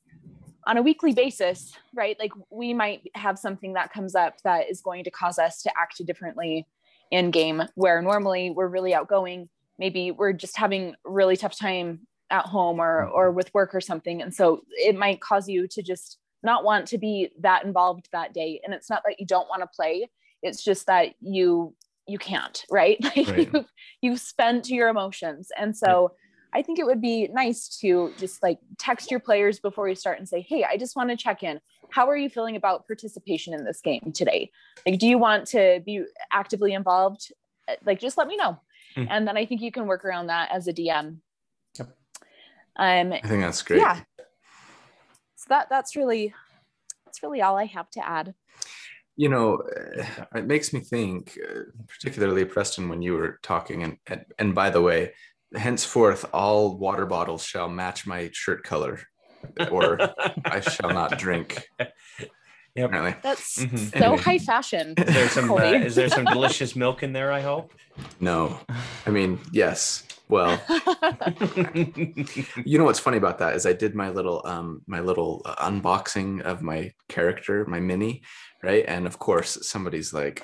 D: on a weekly basis, right? Like we might have something that comes up that is going to cause us to act differently in game where normally we're really outgoing, maybe we're just having really tough time at home or mm-hmm. or with work or something. And so it might cause you to just not want to be that involved that day. And it's not that you don't want to play it's just that you you can't right? [LAUGHS] Like
A: Right.
D: you you've spent your emotions. And so i think it would be nice to just like text your players before you start and say hey i just want to check in. How are you feeling about participation in this game today? Like do you want to be actively involved? Like just let me know
B: Hmm.
D: and then i think you can work around that as a dm
C: Yep.
D: um
A: I think that's great.
D: yeah so that that's really that's really all i have to add
A: You know, uh, it makes me think, uh, particularly Preston, when you were talking, and, and and by the way, henceforth all water bottles shall match my shirt color, or [LAUGHS] I shall not drink.
B: Yep.
A: Apparently,
D: that's
B: Mhm.
D: so
A: Anyway.
D: high fashion
B: Is there some uh, is there some delicious milk in there? I hope.
A: no. I mean, yes, Well, [LAUGHS] you know what's funny about that is I did my little um my little uh, unboxing of my character, my mini, right? And of course, somebody's like,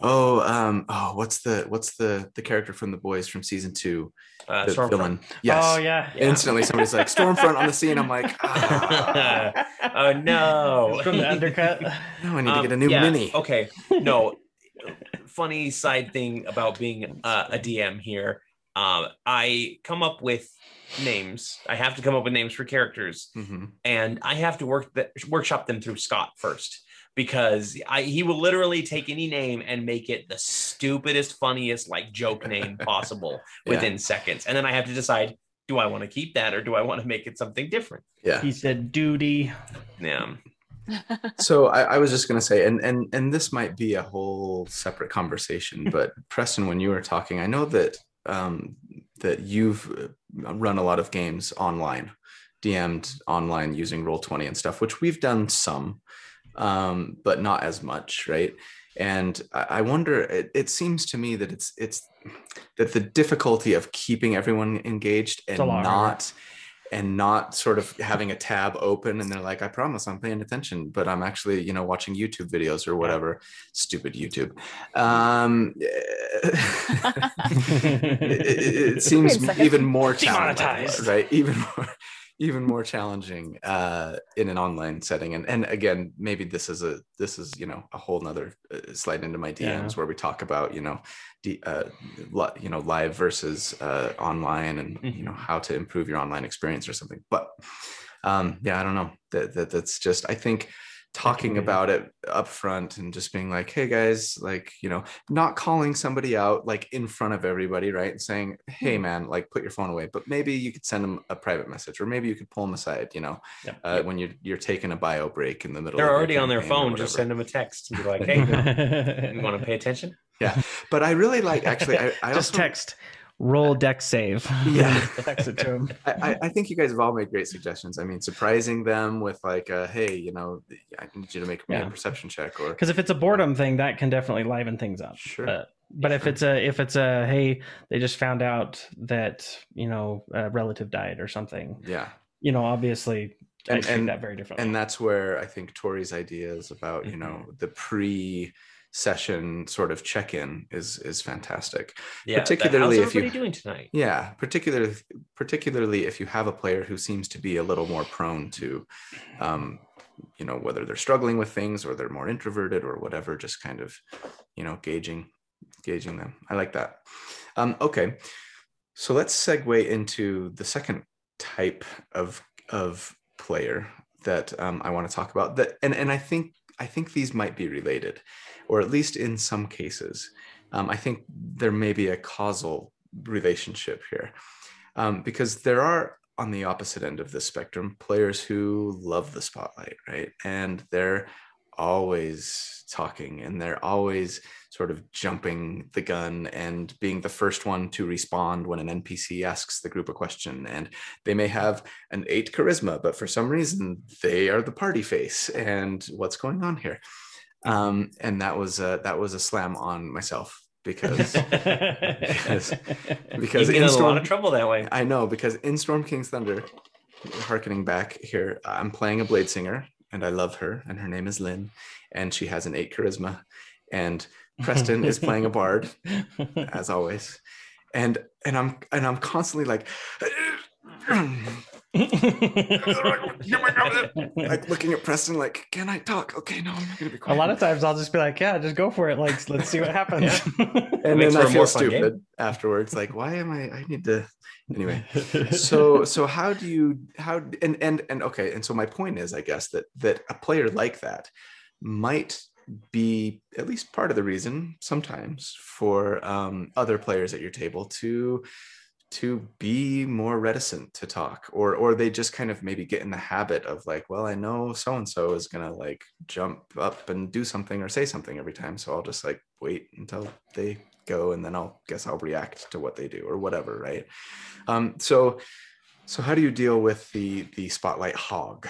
A: "Oh, um, oh, what's the what's the the character from the boys from season two,
B: uh,
A: the
B: Stormfront.
A: villain?" Yes.
C: Oh yeah.
B: Yeah.
A: Instantly, somebody's like, "Stormfront on the scene." I'm like, [LAUGHS] ah,
B: oh no!
C: From the undercut. [LAUGHS]
A: no, I need to
B: Um,
A: get a new
B: yeah,
A: mini.
B: Okay, no. Funny side thing about being uh, a DM here. Um, I come up with names. I have to come up with names for characters,
A: Mhm.
B: and I have to work that workshop them through Scott first because I he will literally take any name and make it the stupidest, funniest like joke name [LAUGHS] possible
A: Yeah.
B: within seconds, and then I have to decide. Do I want to keep that or do I want to make it something different?
A: Yeah.
C: He said duty.
B: Yeah. [LAUGHS]
A: so I, I was just going to say and and and this might be a whole separate conversation but preston when you were talking i know that um that you've uh, run a lot of games online dm'd online using Roll20 and stuff which we've done some um but not as much right and i I wonder it, it seems to me that it's it's that the difficulty of keeping everyone engaged and
C: a lot harder.
A: not and not sort of having a tab open and they're like i promise i'm paying attention but i'm actually you know watching youtube videos or whatever stupid youtube um [LAUGHS] [LAUGHS] it, it- it seems
D: Wait a second.
A: even more challenging
C: Demonetized.
A: right even more even more challenging uh in an online setting. And and again maybe this is a this is you know a whole nother uh, slide into my dms
C: Yeah.
A: where we talk about you know uh li- you know live versus uh online and you know how to improve your online experience or something. But um yeah i don't know. That, that that's just i think talking about it up front and just being like hey guys like you know not calling somebody out like in front of everybody right and saying hey man like put your phone away but maybe you could send them a private message or maybe you could pull them aside you know
C: Yep.
A: uh, when you're you're taking a bio break in the middle
B: They're already on their phone. Just send them a text and be like, [LAUGHS] "Hey, you want to pay attention?"
A: Yeah but i really like actually i, I [LAUGHS]
C: Just
A: also,
C: text roll deck save. [LAUGHS]
A: Yeah. [LAUGHS]
C: text it to him.
A: I, I- I think you guys have all made great suggestions. I mean, surprising them with like, uh, "Hey, you know, I need you to make me
C: Yeah.
A: a perception check," or
C: Because if it's a boredom thing, that can definitely liven things up.
A: Sure.
C: But, but if it's a if it's a hey, they just found out that you know a relative died or something,
A: yeah,
C: you know, obviously I
A: And-
C: treat
A: and-
C: that very differently.
A: and that's where I think Tori's ideas about you know
C: Mhm.
A: the pre session sort of check-in is is fantastic
B: Yeah.
A: Particularly if you-
B: doing tonight?
A: yeah particularly particularly if you have a player who seems to be a little more prone to um you know whether they're struggling with things or they're more introverted or whatever just kind of you know gauging gauging them i like that um okay so let's segue into the second type of of player that um, i want to talk about that and and i think i think these might be related or at least in some cases. Um, i think there may be a causal relationship here um, because there are on the opposite end of the spectrum players who love the spotlight right? And they're always talking and they're always sort of jumping the gun and being the first one to respond when an npc asks the group a question. And they may have an eight charisma but for some reason they are the party face. And what's going on here um, and that was a, that was a slam on myself because because [LAUGHS] because
B: in
A: in
B: a lot of trouble that way.
A: I know because in Storm King's Thunder, harkening back here, I'm playing a blade singer and I love her, and her name is Lynn, and she has an eight charisma, and [LAUGHS] Preston is playing a bard as always, and and I'm and I'm constantly like. [CLEARS THROAT] like [LAUGHS] looking at Preston, like, can I talk? Okay, no, I'm not gonna be quiet.
C: a lot of times I'll just be like, yeah, just go for it. Like, let's see what happens.
A: and
B: Makes
A: then
B: for
A: I
B: a
A: feel
B: more fun game.
A: stupid afterwards. Like, why am I? I need to. Anyway, [LAUGHS] so so how do you how and and and okay and so my point is i guess that that a player like that might be at least part of the reason sometimes for um, other players at your table to to be more reticent to talk or or they just kind of maybe get in the habit of like well i know so and so is going to like jump up and do something or say something every time so i'll just like wait until they go and then i'll guess i'll react to what they do or whatever right um, so so how do you deal with the the spotlight hog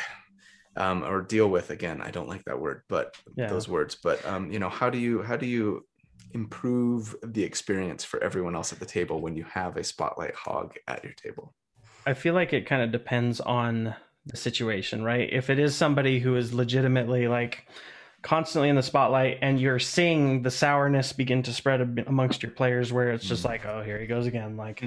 A: um, or deal with again i don't like that word but
C: Yeah.
A: those words but um, you know how do you how do you improve the experience for everyone else at the table when you have a spotlight hog at your table?
C: I feel like it kind of depends on the situation, right? If it is somebody who is legitimately like constantly in the spotlight and you're seeing the sourness begin to spread amongst your players where it's just mm. like, oh, here he goes again. Like,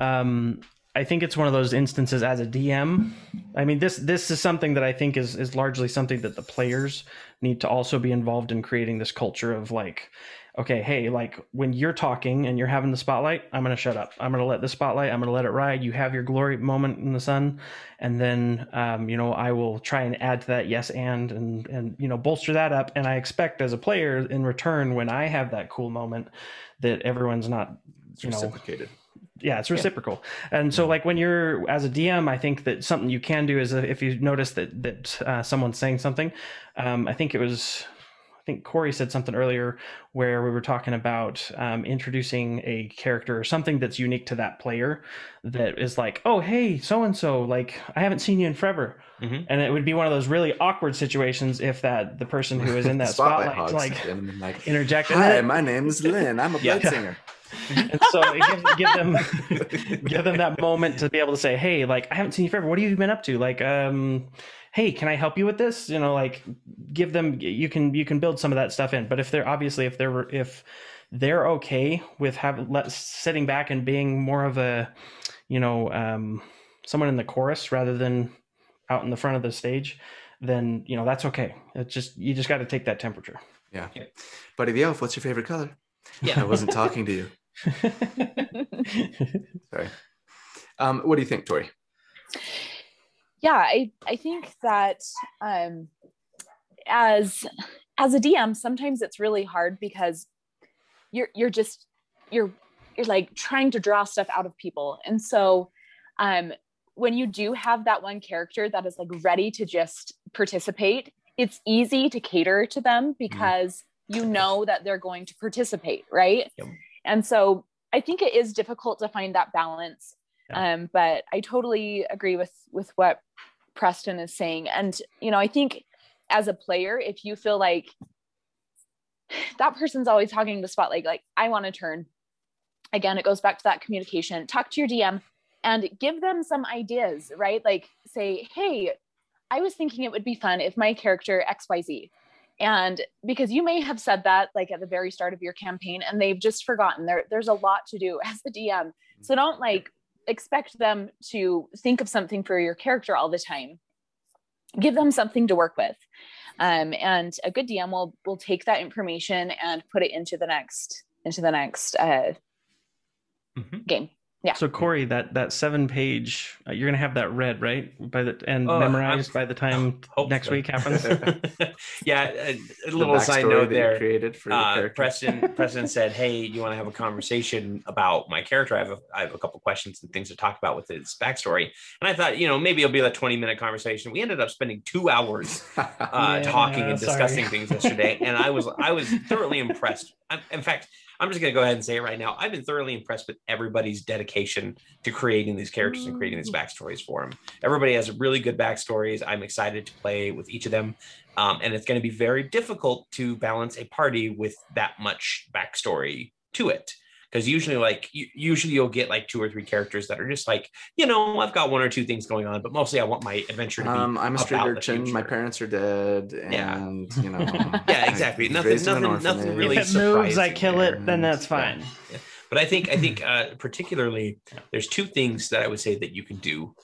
C: um, I think it's one of those instances as a DM. I mean, this this is something that I think is is largely something that the players need to also be involved in creating this culture of like, okay, hey, like when you're talking and you're having the spotlight, I'm gonna shut up. I'm gonna let the spotlight. I'm gonna let it ride. You have your glory moment in the sun, and then um, you know I will try and add to that yes and and and you know bolster that up. And I expect as a player in return when I have that cool moment that everyone's not you know yeah it's reciprocal yeah. and so like when you're as a dm i think that something you can do is if you notice that that uh, someone's saying something um, i think it was i think corey said something earlier where we were talking about um, introducing a character or something that's unique to that player that is like oh hey so and so like i haven't seen you in forever mm-hmm. and it would be one of those really awkward situations if that the person who is in that [LAUGHS] spotlight, spotlight like, like interjected
A: hi my name is lynn i'm a [LAUGHS] yeah. singer
C: and so give, give, them [LAUGHS] give them that moment to be able to say hey like i haven't seen you forever. What have you been up to? Like um hey can i help you with this? You know like give them you can you can build some of that stuff in. But if they're obviously if they're if they're okay with having let sitting back and being more of a you know um someone in the chorus rather than out in the front of the stage then you know that's okay. It's just you just got to take that temperature.
A: Yeah. Buddy the elf what's your favorite color? Yeah, I wasn't talking to you. [LAUGHS] Sorry. Um, what do you think, Tori?
D: Yeah, I I think that um, as as a DM, sometimes it's really hard because you're you're just you're you're like trying to draw stuff out of people, and so um, when you do have that one character that is like ready to just participate, it's easy to cater to them mm-hmm. because. Mm you know that they're going to participate right yep. And so i think it is difficult to find that balance yeah. um, but i totally agree with with what preston is saying. And you know i think as a player if you feel like that person's always talking to spotlight like i want to turn. Again it goes back to that communication. Talk to your dm and give them some ideas right? Like say hey i was thinking it would be fun if my character xyz and because you may have said that like at the very start of your campaign and they've just forgotten there there's a lot to do [LAUGHS] as the dm so don't like expect them to think of something for your character all the time. Give them something to work with. Um, and a good dm will will take that information and put it into the next into the next uh, mm-hmm. game yeah.
C: So Corey, that that seven page, uh, you're gonna have that read right by the and oh, memorized I'm, by the time [LAUGHS] next so. week happens. [LAUGHS]
B: yeah, a, a little side note there. Created for uh, Preston. [LAUGHS] Preston said, "Hey, you want to have a conversation about my character? I have a, I have a couple questions and things to talk about with his backstory." And I thought, you know, maybe it'll be a 20 minute conversation. We ended up spending two hours uh, yeah, talking and discussing things yesterday, and I was I was thoroughly impressed. I, in fact, I'm just going to go ahead and say it right now. I've been thoroughly impressed with everybody's dedication to creating these characters and creating these mm. backstories for them. Everybody has really good backstories. I'm excited to play with each of them. Um, and it's going to be very difficult to balance a party with that much backstory to it because usually like usually you'll get like two or three characters that are just like you know i've got one or two things going on but mostly i want my adventure to be um,
A: i'm a street urchin my parents are dead and yeah. you know [LAUGHS]
B: yeah exactly. Nothing nothing nothing really
C: if it moves i kill it then that's fine.
B: Yeah. but i think i think uh, particularly there's two things that i would say that you can do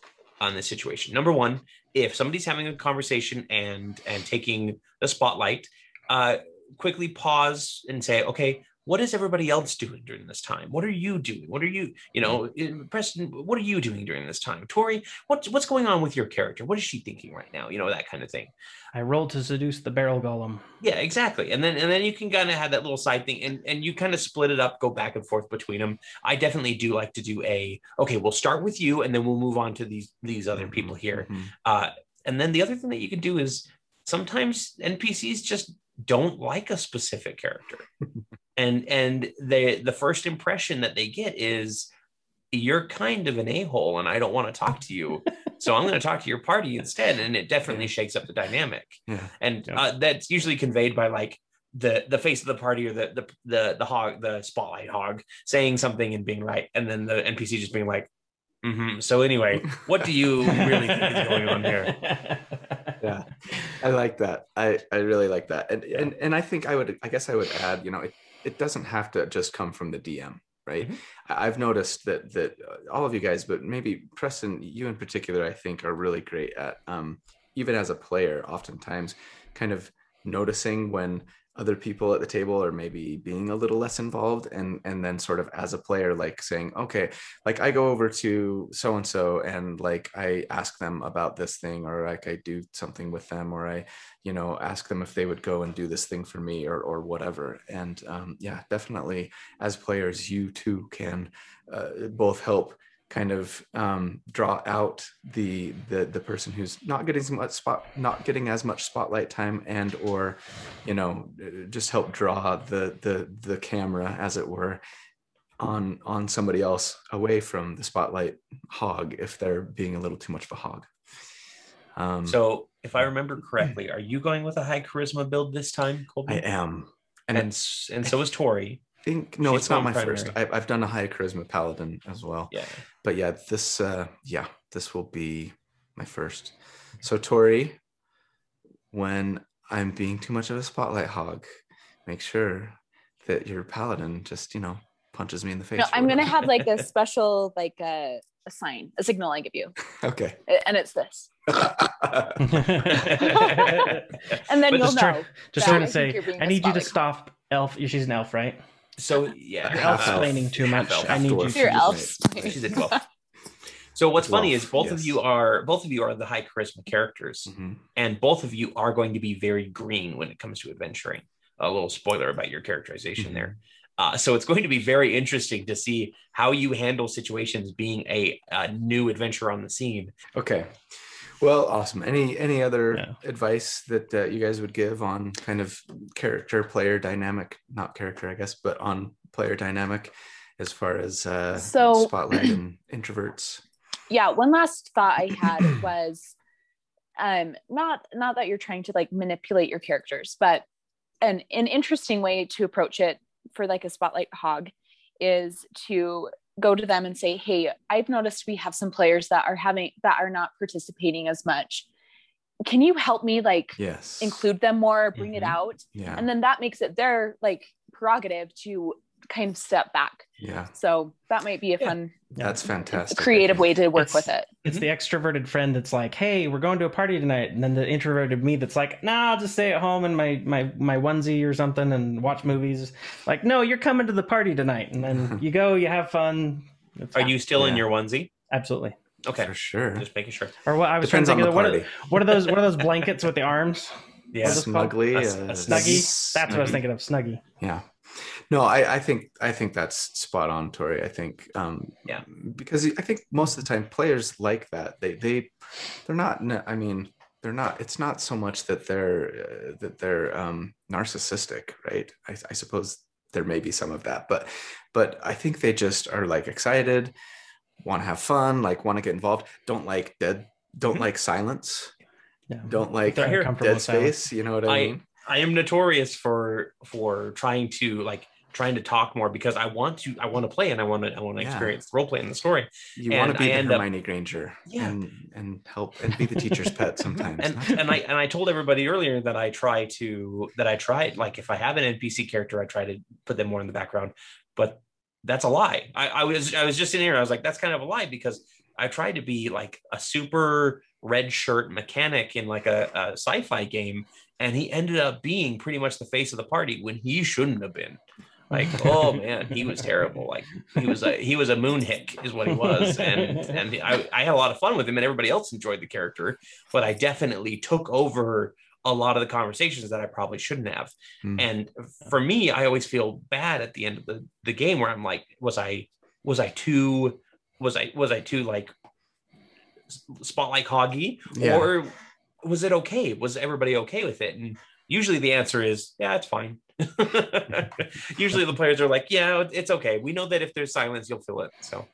B: on this situation. Number one if somebody's having a conversation and and taking the spotlight uh quickly pause and say okay what is everybody else doing during this time? What are you doing? What are you, you know, mm. Preston, what are you doing during this time? Tori, what's what's going on with your character? What is she thinking right now? You know, that kind of thing.
C: I rolled to seduce the barrel golem.
B: Yeah, exactly. And then and then you can kind of have that little side thing and, and you kind of split it up, go back and forth between them. I definitely do like to do a okay, we'll start with you and then we'll move on to these these other mm-hmm, people here. Mm-hmm. Uh, and then the other thing that you can do is sometimes NPCs just don't like a specific character. [LAUGHS] and and they the first impression that they get is you're kind of an a-hole and I don't want to talk to you. so I'm going to talk to your party instead. And it definitely shakes up the dynamic. Yeah. And yeah. Uh, that's usually conveyed by like, the the face of the party or the the the the hog the spotlight hog saying something and being right, and then the NPC just being like, mm-hmm. so anyway, what do you really think is going on here? [LAUGHS]
A: yeah i like that i i really like that and and and i think i would i guess i would add you know it, it doesn't have to just come from the dm right
B: Mhm.
A: I- i've noticed that that uh, all of you guys but maybe preston you in particular i think are really great at um even as a player oftentimes kind of noticing when other people at the table or maybe being a little less involved and and then sort of as a player like saying okay like i go over to so and so and like i ask them about this thing or like i do something with them or i you know ask them if they would go and do this thing for me or or whatever. And um, yeah definitely as players you too can uh, both help kind of um, draw out the, the the person who's not getting as much spot not getting as much spotlight time and or you know just help draw the the the camera as it were on on somebody else away from the spotlight hog if they're being a little too much of a hog um
B: So if I remember correctly, are you going with a high charisma build this time, Colby?
A: i am and
B: and and so is Tori.
A: Think no
B: she's
A: it's not
B: going
A: my first
B: primary.
A: I, i've done a high charisma paladin as well
B: Yeah.
A: but yeah, this uh yeah, this will be my first. So Tori, when I'm being too much of a spotlight hog, make sure that your paladin just, you know, punches me in the face.
D: No, I'm gonna have like a [LAUGHS] special like a, a sign, a signal I give you,
A: Okay.
D: and it's this, [LAUGHS] [LAUGHS] and then
C: But
D: you'll
C: just turn-
D: know.
C: Just trying to say,
D: you're being
C: I
D: a
C: need you to stop. Elf, she's an elf, right?
B: So yeah,
C: You're elf
A: elf.
C: explaining too much.
B: elf,
C: I need you.
A: dwarf.
D: Your
A: She's
D: elves.
A: right.
B: she's a dwarf. [LAUGHS] So what's funny is
A: Dwarf,
B: both of you are both of you are the high charisma characters,
A: Mhm.
B: and both of you are going to be very green when it comes to adventuring. A little spoiler about your characterization there. Uh, so it's going to be very interesting to see how you handle situations being a, a new adventure on the scene.
A: Okay. Well, awesome. Any any other
C: Yeah.
A: advice that uh, you guys would give on kind of character player dynamic, not character, I guess, but on player dynamic as far as uh,
D: So-
A: spotlight and [CLEARS THROAT] introverts?
D: yeah one last thought i had [COUGHS] was um not not that you're trying to like manipulate your characters but an an interesting way to approach it for like a spotlight hog is to go to them and say hey i've noticed we have some players that are having that are not participating as much can you help me like
A: Yes.
D: include them more bring it
B: Mhm.
D: out
A: Yeah.
D: and then that makes it their like prerogative to kind of step back
A: yeah.
D: so that might be a
B: Yeah.
D: fun
C: Yeah.
A: That's fantastic.
D: Creative way to work
C: It's-
D: with it
C: It's the extroverted friend that's like, "Hey, we're going to a party tonight," and then the introverted me that's like, "Nah, I'll just stay at home in my my my onesie or something and watch movies." Like, no, you're coming to the party tonight, and then [LAUGHS] you go, you have fun. It's-
B: Are you still in your onesie?
C: absolutely?
B: Okay,
A: For sure.
B: just making sure.
C: Or what I was
A: Depends on
C: trying to think
A: party.
C: of the, what are, what are those what are those [LAUGHS] blankets with the arms?
B: Yeah.
C: What's it called?
A: Snuggly.
B: A- a
A: uh,
C: Snuggie.
A: s-
C: That's what I was thinking of. Snuggie.
A: Yeah. No, I, I think I think that's spot on, Tori. I think um
B: Yeah.
A: because I think most of the time players like that. They they they're not I mean, they're not it's not so much that they're uh, that they're um narcissistic, right? I, I suppose there may be some of that, but but I think they just are like excited, want to have fun, like want to get involved, don't like dead don't
B: Mhm.
A: like silence,
C: Yeah.
A: don't like
C: They're
B: here.
A: dead
C: with silence.
A: space, you know what I,
B: I-
A: mean?
B: I am notorious for for trying to like trying to talk more because I want to I want to play and I want to I want to
A: Yeah.
B: experience role play in the story.
A: You want to be
B: I
A: the
B: end up-
A: Hermione Granger
B: Yeah.
A: and and help and be the teacher's pet sometimes. [LAUGHS]
B: And and I and I told everybody earlier that I try to that I tried like if I have an NPC character I try to put them more in the background, but that's a lie. I, I was I was just in here I was like that's kind of a lie because I tried to be like a super red shirt mechanic in like a, a sci-fi game and he ended up being pretty much the face of the party when he shouldn't have been like [LAUGHS] oh man he was terrible. Like he was a he was a moon hick is what he was. And and I, I had a lot of fun with him and everybody else enjoyed the character but i definitely took over a lot of the conversations that i probably shouldn't have.
A: Hmm.
B: and for me i always feel bad at the end of the, the game where i'm like was i was i too was i was i too like spotlight hoggy?
A: Yeah.
B: or was it okay? Was everybody okay with it? And usually the answer is yeah it's fine [LAUGHS] usually the players are like yeah it's okay we know that if there's silence you'll fill it so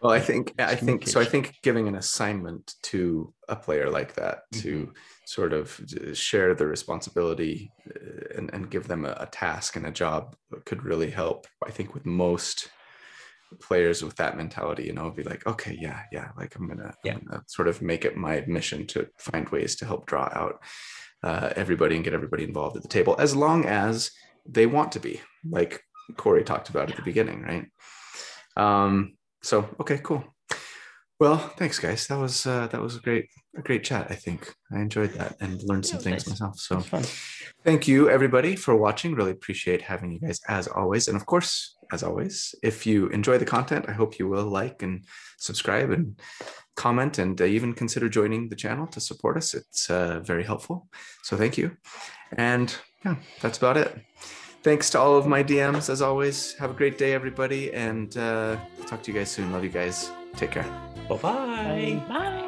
A: Well, I think I think so. I think giving an assignment to a player like that to mm-hmm. sort of share the responsibility uh, and, and give them a, a, task and a job could really help. I think with most players with that mentality, you know, be like, okay, yeah, yeah, like I'm gonna, yeah. I'm gonna sort of make it my mission to find ways to help draw out uh, everybody and get everybody involved at the table, as long as they want to be, like Corey talked about at the beginning, right? Um, so okay, cool. Well, thanks, guys. That was uh, that was a great a great chat. I think I enjoyed that and learned some things nice. myself. So, thank you everybody for watching. Really appreciate having you guys as always. And of course, as always, if you enjoy the content, I hope you will like and subscribe and comment and uh, even consider joining the channel to support us. It's uh, very helpful. So thank you. And yeah, that's about it. Thanks to all of my DMs as always. Have a great day, everybody, and uh, talk to you guys soon. Love you guys. Take care.
B: Bye-bye.
D: Bye.